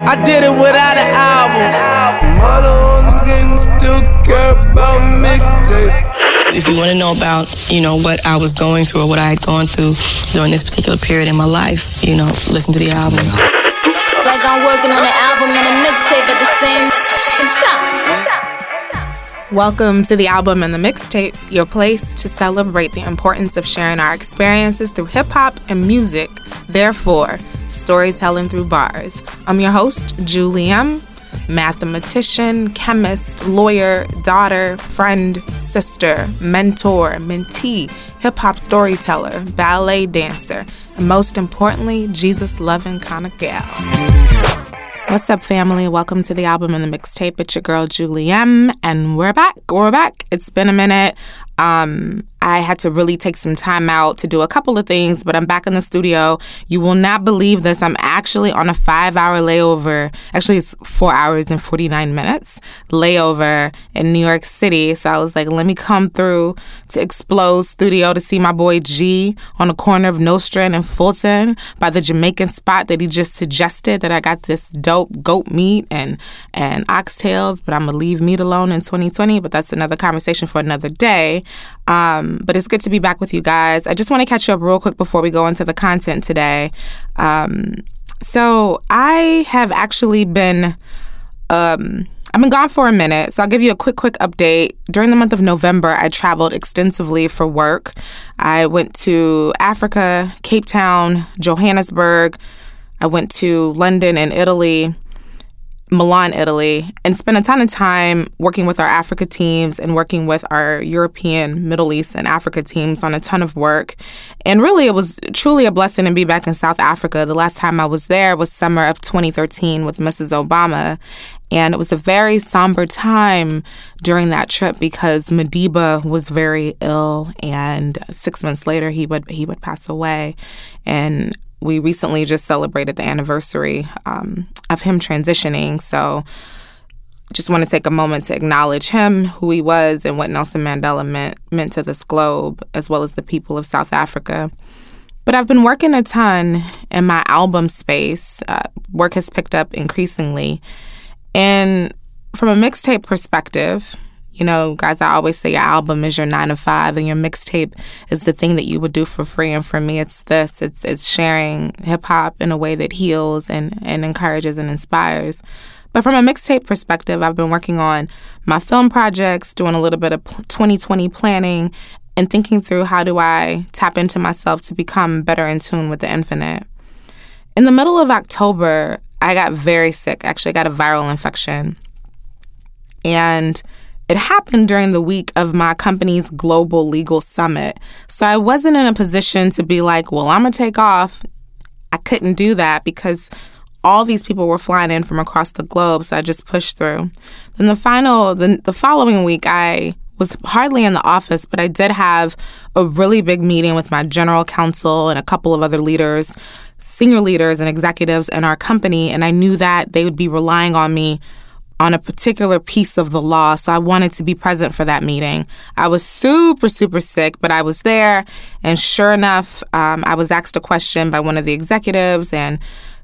I did it without an album. Mother on the game, still care about mixtape. If you want to know about, you know, what I was going through or what I had gone through during this particular period in my life, you know, listen to the album. It's like I'm working on an album and a mixtape at the same time. Welcome to the album and the mixtape, your place to celebrate the importance of sharing our experiences through hip hop and music, therefore, storytelling through bars. I'm your host, Julie mathematician, chemist, lawyer, daughter, friend, sister, mentor, mentee, hip hop storyteller, ballet dancer, and most importantly, Jesus loving kind of gal. What's up, family? Welcome to the album and the mixtape. It's your girl, Julie M. And we're back. We're back. It's been a minute. Um, I had to really take some time out to do a couple of things, but I'm back in the studio. You will not believe this. I'm actually on a five hour layover. Actually, it's four hours and 49 minutes layover in New York City. So I was like, let me come through to Explode Studio to see my boy G on the corner of Nostrand and Fulton by the Jamaican spot that he just suggested that I got this dope goat meat and, and oxtails, but I'm going to leave meat alone in 2020. But that's another conversation for another day. Um, but it's good to be back with you guys. I just want to catch you up real quick before we go into the content today. Um, so I have actually been. Um, I've been gone for a minute, so I'll give you a quick, quick update. During the month of November, I traveled extensively for work. I went to Africa, Cape Town, Johannesburg. I went to London and Italy. Milan, Italy, and spent a ton of time working with our Africa teams and working with our European, Middle East, and Africa teams on a ton of work. And really, it was truly a blessing to be back in South Africa. The last time I was there was summer of 2013 with Mrs. Obama. And it was a very somber time during that trip because Madiba was very ill, and six months later he would he would pass away. And we recently just celebrated the anniversary um, of him transitioning. So just want to take a moment to acknowledge him, who he was, and what Nelson Mandela meant meant to this globe, as well as the people of South Africa. But I've been working a ton in my album space. Uh, work has picked up increasingly, and from a mixtape perspective, you know, guys, I always say your album is your nine to five, and your mixtape is the thing that you would do for free. And for me, it's this: it's it's sharing hip hop in a way that heals and and encourages and inspires. But from a mixtape perspective, I've been working on my film projects, doing a little bit of 2020 planning, and thinking through how do I tap into myself to become better in tune with the infinite. In the middle of October, I got very sick. Actually, I got a viral infection, and it happened during the week of my company's global legal summit. So I wasn't in a position to be like, well, I'm going to take off. I couldn't do that because all these people were flying in from across the globe. So I just pushed through. Then the final, the, the following week, I was hardly in the office, but I did have a really big meeting with my general counsel and a couple of other leaders, senior leaders and executives in our company. And I knew that they would be relying on me on a particular piece of the law, so I wanted to be present for that meeting. I was super, super sick, but I was there, and sure enough, um, I was asked a question by one of the executives, and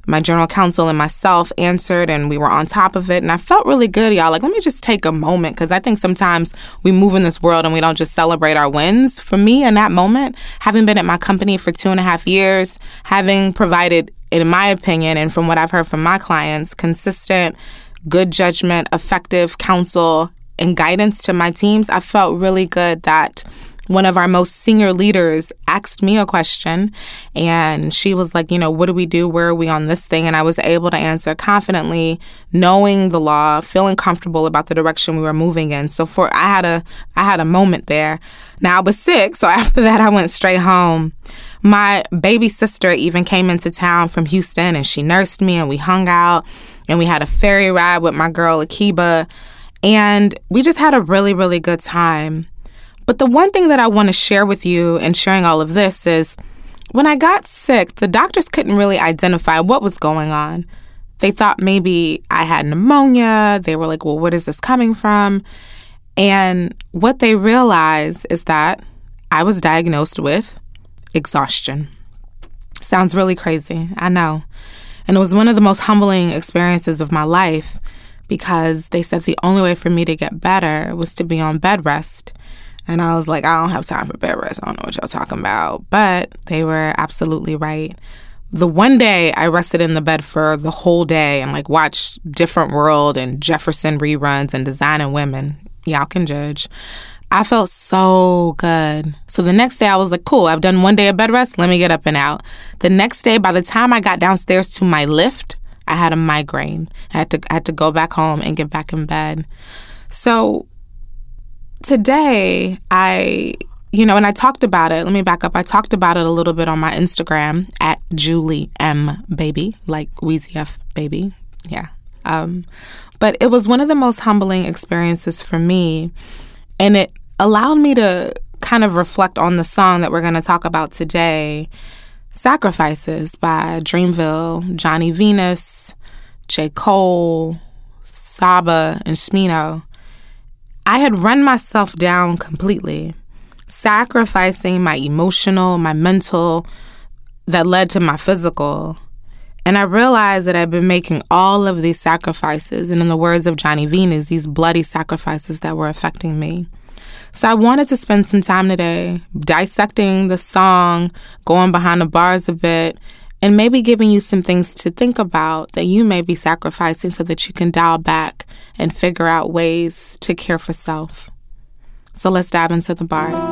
my general counsel and myself answered, and we were on top of it. And I felt really good, y'all. Like, let me just take a moment because I think sometimes we move in this world and we don't just celebrate our wins. For me, in that moment, having been at my company for two and a half years, having provided, in my opinion, and from what I've heard from my clients, consistent good judgment, effective counsel, and guidance to my teams, I felt really good that one of our most senior leaders asked me a question and she was like, you know, what do we do? Where are we on this thing? And I was able to answer confidently, knowing the law, feeling comfortable about the direction we were moving in. So for I had a I had a moment there. Now I was sick, so after that I went straight home. My baby sister even came into town from Houston and she nursed me and we hung out and we had a ferry ride with my girl Akiba. And we just had a really, really good time. But the one thing that I want to share with you in sharing all of this is when I got sick, the doctors couldn't really identify what was going on. They thought maybe I had pneumonia. They were like, well, what is this coming from? And what they realized is that I was diagnosed with exhaustion. Sounds really crazy, I know. And it was one of the most humbling experiences of my life because they said the only way for me to get better was to be on bed rest. And I was like, I don't have time for bed rest. I don't know what y'all talking about. But they were absolutely right. The one day I rested in the bed for the whole day and like watched Different World and Jefferson reruns and Designing Women. Y'all can judge. I felt so good. So the next day I was like, cool, I've done one day of bed rest. Let me get up and out. The next day, by the time I got downstairs to my Lyft, I had a migraine. I had to I had to go back home and get back in bed. So today I you know, and I talked about it. Let me back up. I talked about it a little bit on my Instagram at Julie M Baby, like Weezy F Baby. Yeah. Um, but it was one of the most humbling experiences for me. And it allowed me to kind of reflect on the song that we're going to talk about today Sacrifices by Dreamville, Johnny Venus, J. Cole, Saba, and Smino. I had run myself down completely, sacrificing my emotional, my mental, that led to my physical. And I realized that I've been making all of these sacrifices, and in the words of Johnny Venus, these bloody sacrifices that were affecting me. So I wanted to spend some time today dissecting the song, going behind the bars a bit, and maybe giving you some things to think about that you may be sacrificing so that you can dial back and figure out ways to care for self. So let's dive into the bars.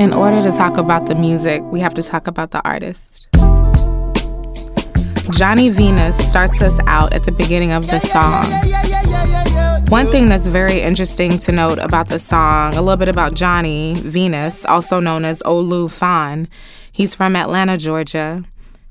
In order to talk about the music, we have to talk about the artist. Johnny Venus starts us out at the beginning of the song. One thing that's very interesting to note about the song, a little bit about Johnny Venus, also known as Olu Fann. He's from Atlanta, Georgia.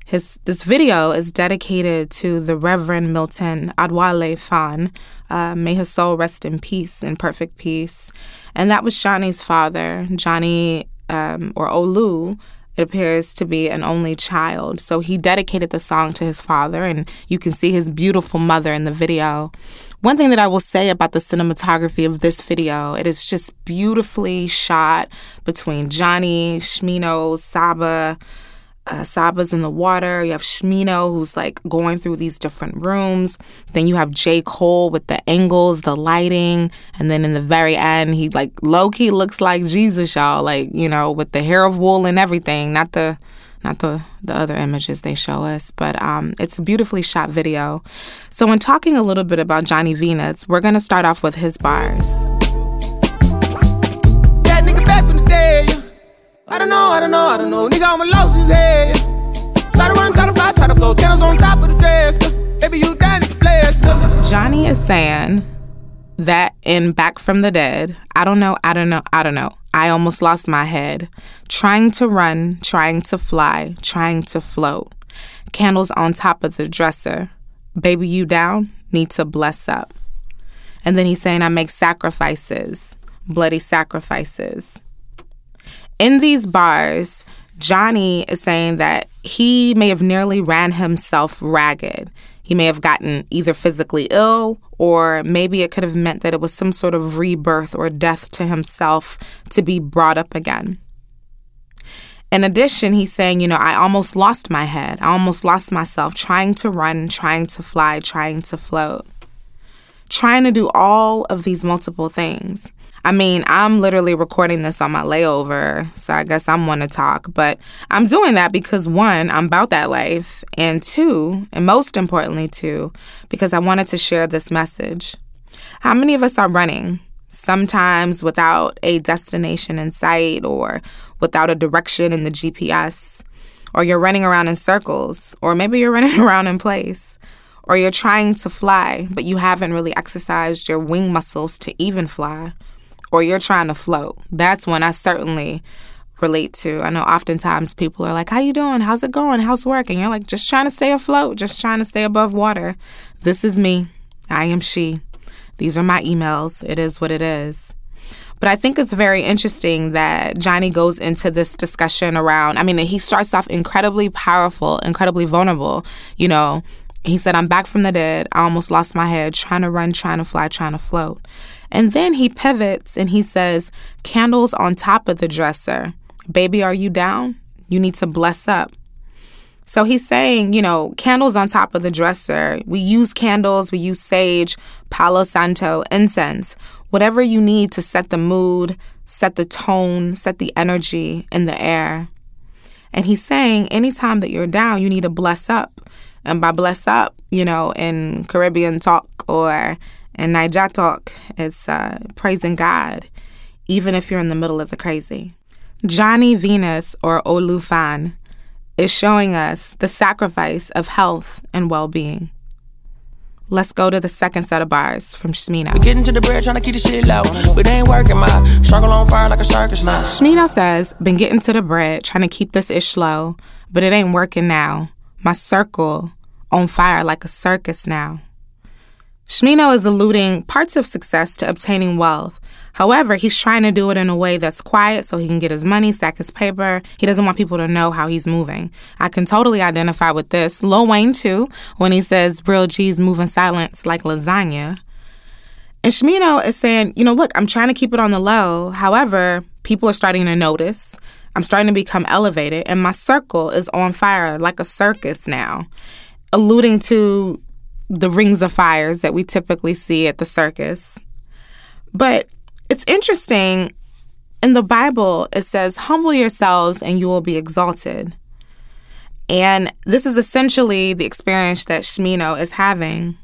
His this video is dedicated to the Reverend Milton Adewale Fann. Uh, may his soul rest in peace, in perfect peace. And that was Johnny's father, Johnny um, or Olu, it appears to be an only child. So he dedicated the song to his father, and you can see his beautiful mother in the video. One thing that I will say about the cinematography of this video, it is just beautifully shot between Johnny, Smino, Saba, uh, Saba's in the water. You have Smino who's like going through these different rooms. Then you have J. Cole with the angles, the lighting. And then in the very end, he like low key looks like Jesus, y'all. Like, you know, with the hair of wool and everything. Not the not the the other images they show us, but um, it's a beautifully shot video. So, when talking a little bit about Johnny Venus, we're gonna start off with his bars. I don't know, I don't know, I don't know. Nigga, I'ma lose his head. Try to run, try to fly, try to flow. Channels on top of the dress. Baby, you down Johnny is saying that in Back from the Dead, I don't know, I don't know, I don't know. I almost lost my head. Trying to run, trying to fly, trying to float. Candles on top of the dresser. Baby, you down? Need to bless up. And then he's saying, I make sacrifices, bloody sacrifices in these bars, Johnny is saying that he may have nearly ran himself ragged. He may have gotten either physically ill, or maybe it could have meant that it was some sort of rebirth or death to himself to be brought up again. In addition, he's saying, you know, I almost lost my head. I almost lost myself trying to run, trying to fly, trying to float, trying to do all of these multiple things. I mean, I'm literally recording this on my layover, so I guess I'm one to talk. But I'm doing that because one, I'm about that life, and two, and most importantly, two, because I wanted to share this message. How many of us are running? Sometimes without a destination in sight or without a direction in the GPS, or you're running around in circles, or maybe you're running around in place, or you're trying to fly, but you haven't really exercised your wing muscles to even fly or you're trying to float. That's when I certainly relate to. I know oftentimes people are like, "How you doing? How's it going? How's work?" And you're like, "Just trying to stay afloat, just trying to stay above water." This is me. I am she. These are my emails. It is what it is. But I think it's very interesting that Johnny goes into this discussion around, I mean, he starts off incredibly powerful, incredibly vulnerable. You know, he said, I'm back from the dead. I almost lost my head, trying to run, trying to fly, trying to float. And then he pivots and he says, Candles on top of the dresser. Baby, are you down? You need to bless up. So he's saying, you know, candles on top of the dresser. We use candles, we use sage, Palo Santo, incense, whatever you need to set the mood, set the tone, set the energy in the air. And he's saying, anytime that you're down, you need to bless up. And by bless up, you know, in Caribbean talk or in Niger talk, it's uh, praising God, even if you're in the middle of the crazy. Johnny Venus or Olu Fann is showing us the sacrifice of health and well being. Let's go to the second set of bars from Smino. We getting to the bread, trying to keep the shit low. But they ain't working, my struggle on fire like a circus now. Smino says, Been getting to the bread, trying to keep this ish low, but it ain't working now. My circle on fire like a circus now. Smino is alluding parts of success to obtaining wealth, However, he's trying to do it in a way that's quiet so he can get his money, stack his paper. He doesn't want people to know how he's moving. I can totally identify with this. Lil Wayne, too, when he says real G's move in silence like lasagna. And Smino is saying, you know, look, I'm trying to keep it on the low. However, people are starting to notice. I'm starting to become elevated, and my circle is on fire like a circus now, alluding to the rings of fires that we typically see at the circus. But it's interesting. In the Bible, it says, Humble yourselves and you will be exalted. And this is essentially the experience that Smino is having.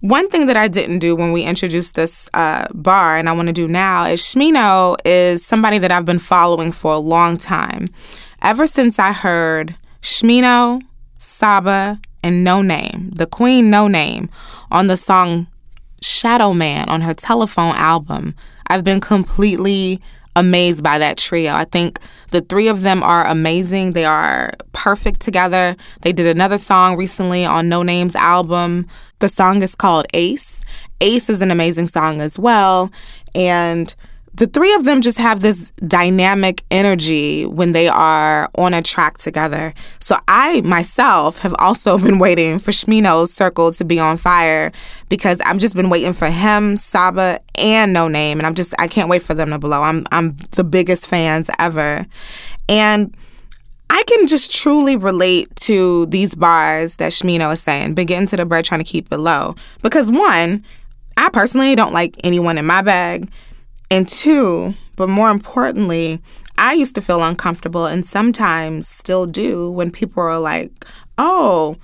One thing that I didn't do when we introduced this uh, bar, and I want to do now, is Smino is somebody that I've been following for a long time. Ever since I heard Smino, Saba, and Noname, the Queen Noname, on the song Shadow Man on her Telefone album. I've been completely amazed by that trio. I think the three of them are amazing. They are perfect together. They did another song recently on Noname's album. The song is called Ace. Ace is an amazing song as well. And the three of them just have this dynamic energy when they are on a track together. So I myself have also been waiting for Smino's circle to be on fire because I've just been waiting for him, Saba, and Noname, and I'm just I can't wait for them to blow. I'm I'm the biggest fans ever, and. I can just truly relate to these bars that Smino is saying, been getting to the bread trying to keep it low. Because one, I personally don't like anyone in my bag. And two, but more importantly, I used to feel uncomfortable and sometimes still do when people are like, oh,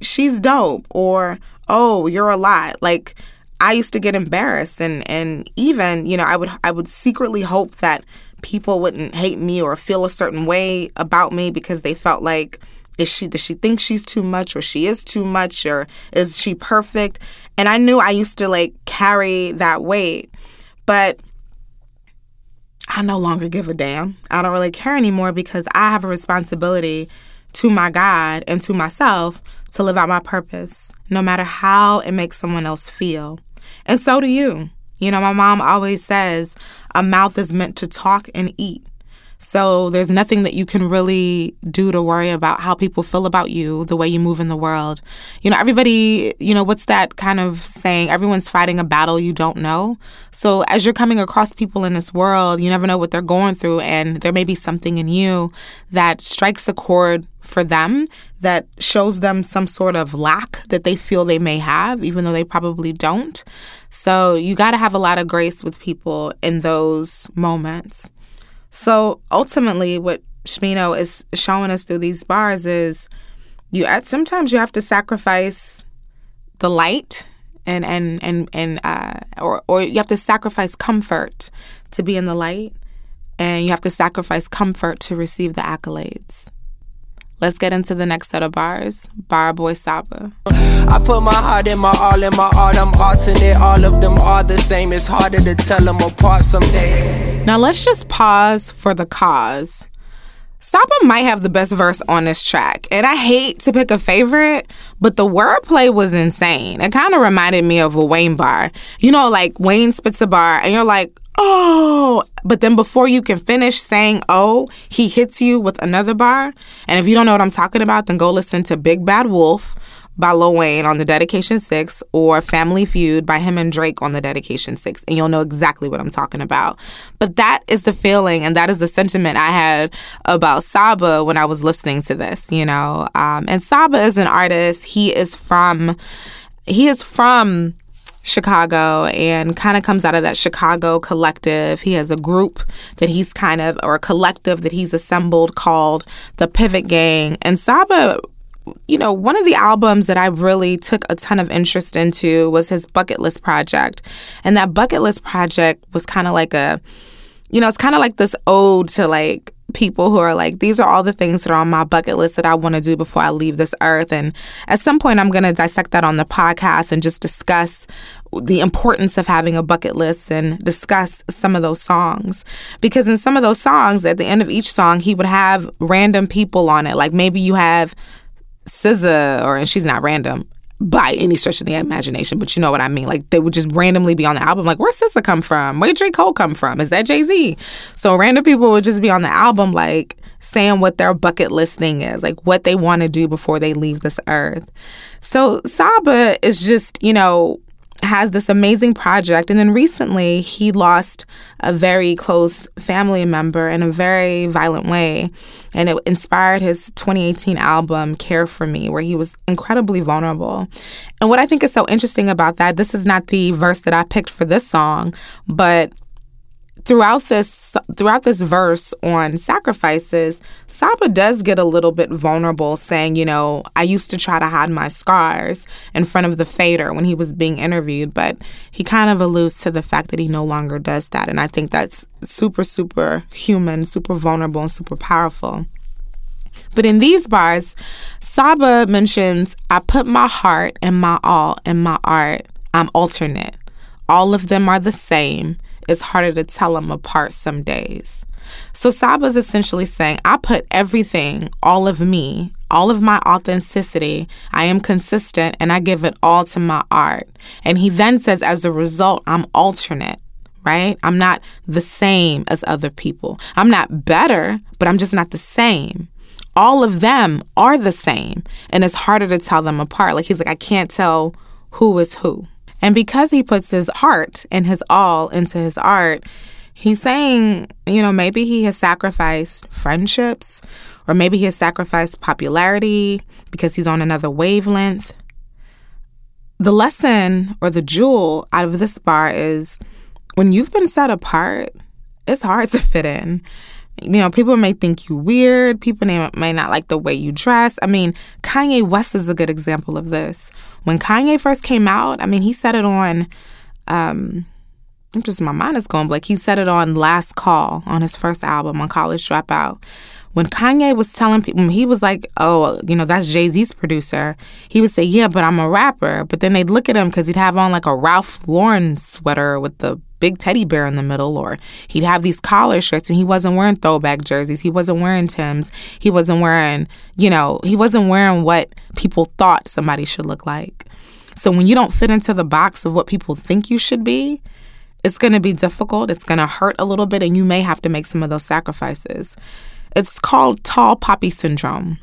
she's dope or oh, you're a lot. Like, I used to get embarrassed and, and even, you know, I would I would secretly hope that people wouldn't hate me or feel a certain way about me because they felt like is she does she think she's too much or she is too much or is she perfect? And I knew I used to like carry that weight. But I no longer give a damn. I don't really care anymore because I have a responsibility to my God and to myself to live out my purpose, no matter how it makes someone else feel. And so do you. You know, my mom always says a mouth is meant to talk and eat. So there's nothing that you can really do to worry about how people feel about you, the way you move in the world. You know, everybody, you know, what's that kind of saying? Everyone's fighting a battle you don't know. So as you're coming across people in this world, you never know what they're going through, and there may be something in you that strikes a chord for them that shows them some sort of lack that they feel they may have, even though they probably don't. So you got to have a lot of grace with people in those moments. So ultimately, what Smino is showing us through these bars is you sometimes you have to sacrifice the light and and and and uh, or or you have to sacrifice comfort to be in the light, and you have to sacrifice comfort to receive the accolades. Let's get into the next set of bars. Bar Boy Saba. I put my heart in my all in my art. I'm alternate. All of them are the same. It's harder to tell them apart someday. Now let's just pause for the cause. Saba might have the best verse on this track, and I hate to pick a favorite, but the wordplay was insane. It kind of reminded me of a Wayne bar. You know, like Wayne spits a bar, and you're like, oh, but then before you can finish saying oh, he hits you with another bar. And if you don't know what I'm talking about, then go listen to Big Bad Wolf by Lil Wayne on the Dedication 6 or Family Feud by him and Drake on the Dedication 6. And you'll know exactly what I'm talking about. But that is the feeling and that is the sentiment I had about Saba when I was listening to this, you know. Um, and Saba is an artist. He is from, he is from Chicago and kind of comes out of that Chicago collective. He has a group that he's kind of, or a collective that he's assembled called the Pivot Gang. And Saba, you know, one of the albums that I really took a ton of interest into was his Bucket List Project. And that Bucket List Project was kind of like a, you know, it's kind of like this ode to like people who are like, these are all the things that are on my bucket list that I want to do before I leave this earth. And at some point, I'm going to dissect that on the podcast and just discuss the importance of having a bucket list and discuss some of those songs. Because in some of those songs, at the end of each song, he would have random people on it. Like maybe you have SZA, or and she's not random by any stretch of the imagination, but you know what I mean. Like they would just randomly be on the album. Like where's SZA come from? Where J Cole come from? Is that Jay Z? So random people would just be on the album, like saying what their bucket list thing is, like what they want to do before they leave this earth. So Saba is just you know has this amazing project. And then recently, he lost a very close family member in a very violent way. And it inspired his 2018 album, Care for Me, where he was incredibly vulnerable. And what I think is so interesting about that, this is not the verse that I picked for this song, but throughout this throughout this verse on sacrifices, Saba does get a little bit vulnerable, saying, you know, I used to try to hide my scars in front of the Fader when he was being interviewed, but he kind of alludes to the fact that he no longer does that. And I think that's super, super human, super vulnerable, and super powerful. But in these bars, Saba mentions, I put my heart and my all in my art. I'm alternate. All of them are the same it's harder to tell them apart some days. So Saba's essentially saying, I put everything, all of me, all of my authenticity, I am consistent and I give it all to my art. And he then says, as a result, I'm alternate, right? I'm not the same as other people. I'm not better, but I'm just not the same. All of them are the same. And it's harder to tell them apart. Like he's like, I can't tell who is who. And because he puts his heart and his all into his art, he's saying, you know, maybe he has sacrificed friendships or maybe he has sacrificed popularity because he's on another wavelength. The lesson or the jewel out of this bar is when you've been set apart, it's hard to fit in you know, people may think you weird. People may, may not like the way you dress. I mean, Kanye West is a good example of this. When Kanye first came out, I mean, he said it on, um, I'm just, my mind is going blank. He said it on Last Call on his first album on College Dropout. When Kanye was telling people, he was like, oh, you know, that's Jay Z's producer. He would say, yeah, but I'm a rapper. But then they'd look at him because he'd have on like a Ralph Lauren sweater with the big teddy bear in the middle, or he'd have these collar shirts and he wasn't wearing throwback jerseys. He wasn't wearing Tim's. He wasn't wearing, you know, he wasn't wearing what people thought somebody should look like. So when you don't fit into the box of what people think you should be, it's going to be difficult. It's going to hurt a little bit, and you may have to make some of those sacrifices. It's called tall poppy syndrome.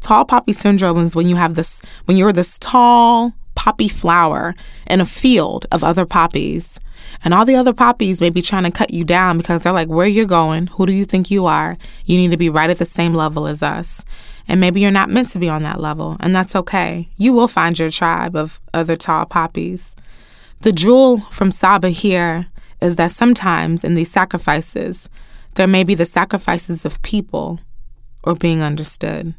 Tall poppy syndrome is when you have this, when you're this tall poppy flower in a field of other poppies and all the other poppies may be trying to cut you down because they're like, where you're going, who do you think you are? You need to be right at the same level as us. And maybe you're not meant to be on that level, and that's okay. You will find your tribe of other tall poppies. The jewel from Saba here is that sometimes in these sacrifices, there may be the sacrifices of people or being understood.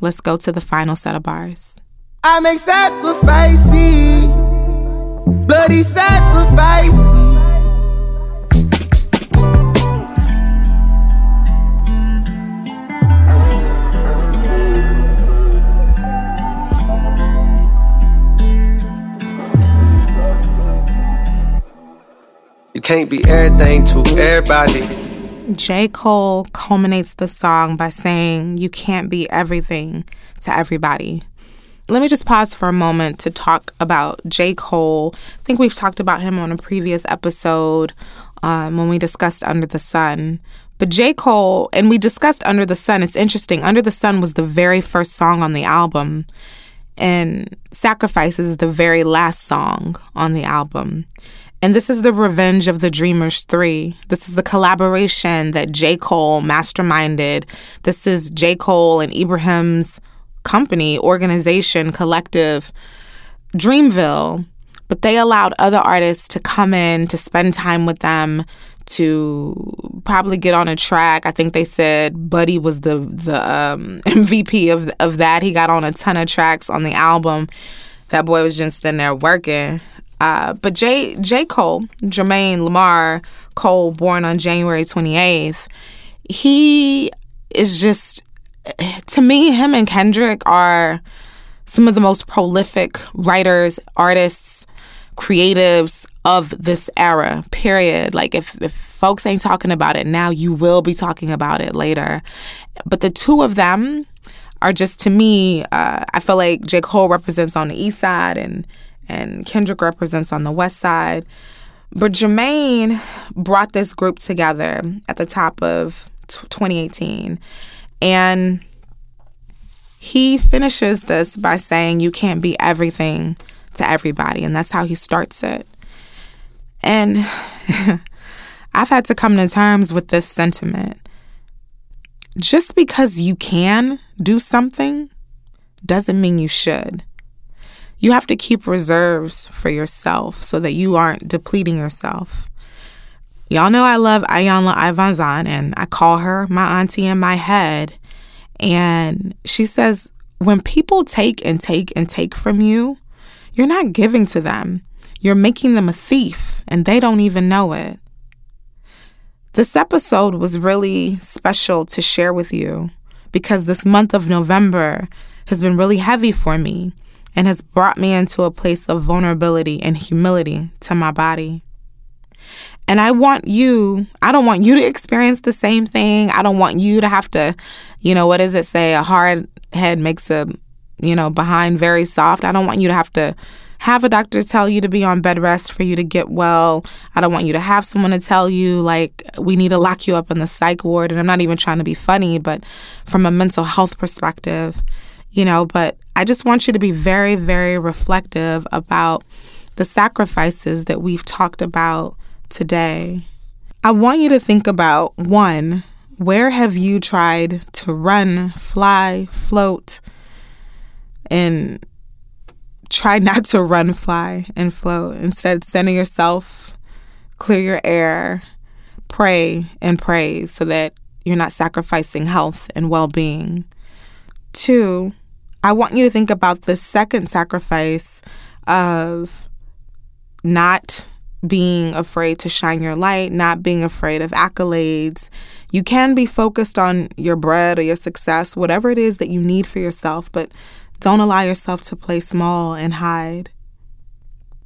Let's go to the final set of bars. I make sacrifices bloody sacrifice. You can't be everything to everybody. J. Cole culminates the song by saying, You can't be everything to everybody let me just pause for a moment to talk about J. Cole. I think we've talked about him on a previous episode um, when we discussed Under the Sun. But J. Cole, and we discussed Under the Sun, it's interesting. Under the Sun was the very first song on the album, and Sacrifices is the very last song on the album. And this is the Revenge of the Dreamers 3. This is the collaboration that J. Cole masterminded. This is J. Cole and Ibrahim's company, organization, collective, Dreamville. But they allowed other artists to come in, to spend time with them, to probably get on a track. I think they said Buddy was the the um, MVP of of that. He got on a ton of tracks on the album. That boy was just in there working. Uh, but J J Cole, Jermaine Lamar Cole, born on January twenty eighth, he is just to me. Him and Kendrick are some of the most prolific writers, artists, creatives of this era, period. Like, if, if folks ain't talking about it now, you will be talking about it later. But the two of them are just, to me, uh, I feel like J. Cole represents on the east side and, and Kendrick represents on the west side. But Jermaine brought this group together at the top of t- 2018. And he finishes this by saying, You can't be everything to everybody. And that's how he starts it. And I've had to come to terms with this sentiment. Just because you can do something doesn't mean you should. You have to keep reserves for yourself so that you aren't depleting yourself. Y'all know I love Iyanla Vanzant, and I call her my auntie in my head. And she says, when people take and take and take from you, you're not giving to them. You're making them a thief, and they don't even know it. This episode was really special to share with you because this month of November has been really heavy for me and has brought me into a place of vulnerability and humility to my body. And I want you, I don't want you to experience the same thing. I don't want you to have to, you know, what does it say? A hard head makes a, you know, behind very soft. I don't want you to have to have a doctor tell you to be on bed rest for you to get well. I don't want you to have someone to tell you, like, we need to lock you up in the psych ward. And I'm not even trying to be funny, but from a mental health perspective, you know, but I just want you to be very, very reflective about the sacrifices that we've talked about today. I want you to think about one, where have you tried to run, fly, float, and try not to run, fly, and float. Instead, center yourself, clear your air, pray and praise so that you're not sacrificing health and well being. Two, I want you to think about the second sacrifice of not being afraid to shine your light, not being afraid of accolades. You can be focused on your bread or your success, whatever it is that you need for yourself, but don't allow yourself to play small and hide.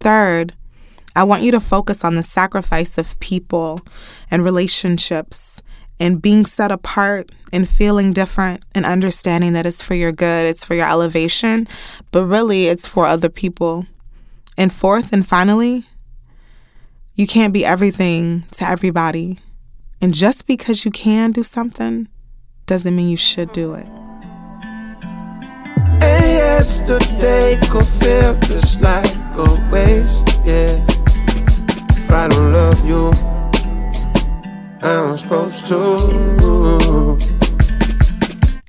Third, I want you to focus on the sacrifice of people and relationships and being set apart and feeling different and understanding that it's for your good, it's for your elevation, but really it's for other people. And fourth and finally, you can't be everything to everybody. And just because you can do something doesn't mean you should do it And yesterday could feel just like a waste, yeah. If I don't love you, I'm supposed to.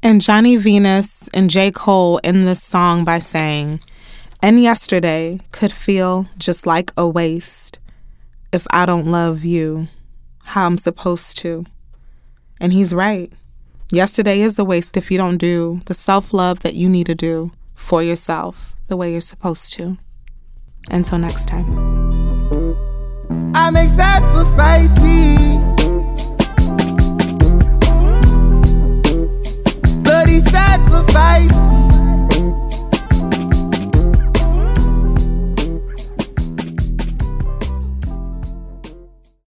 And Johnny Venus and J. Cole in this song by saying, And yesterday could feel just like a waste if I don't love you how I'm supposed to. And he's right. Yesterday is a waste if you don't do the self love that you need to do for yourself the way you're supposed to. Until next time. I make sacrifices. Bloody sacrifices.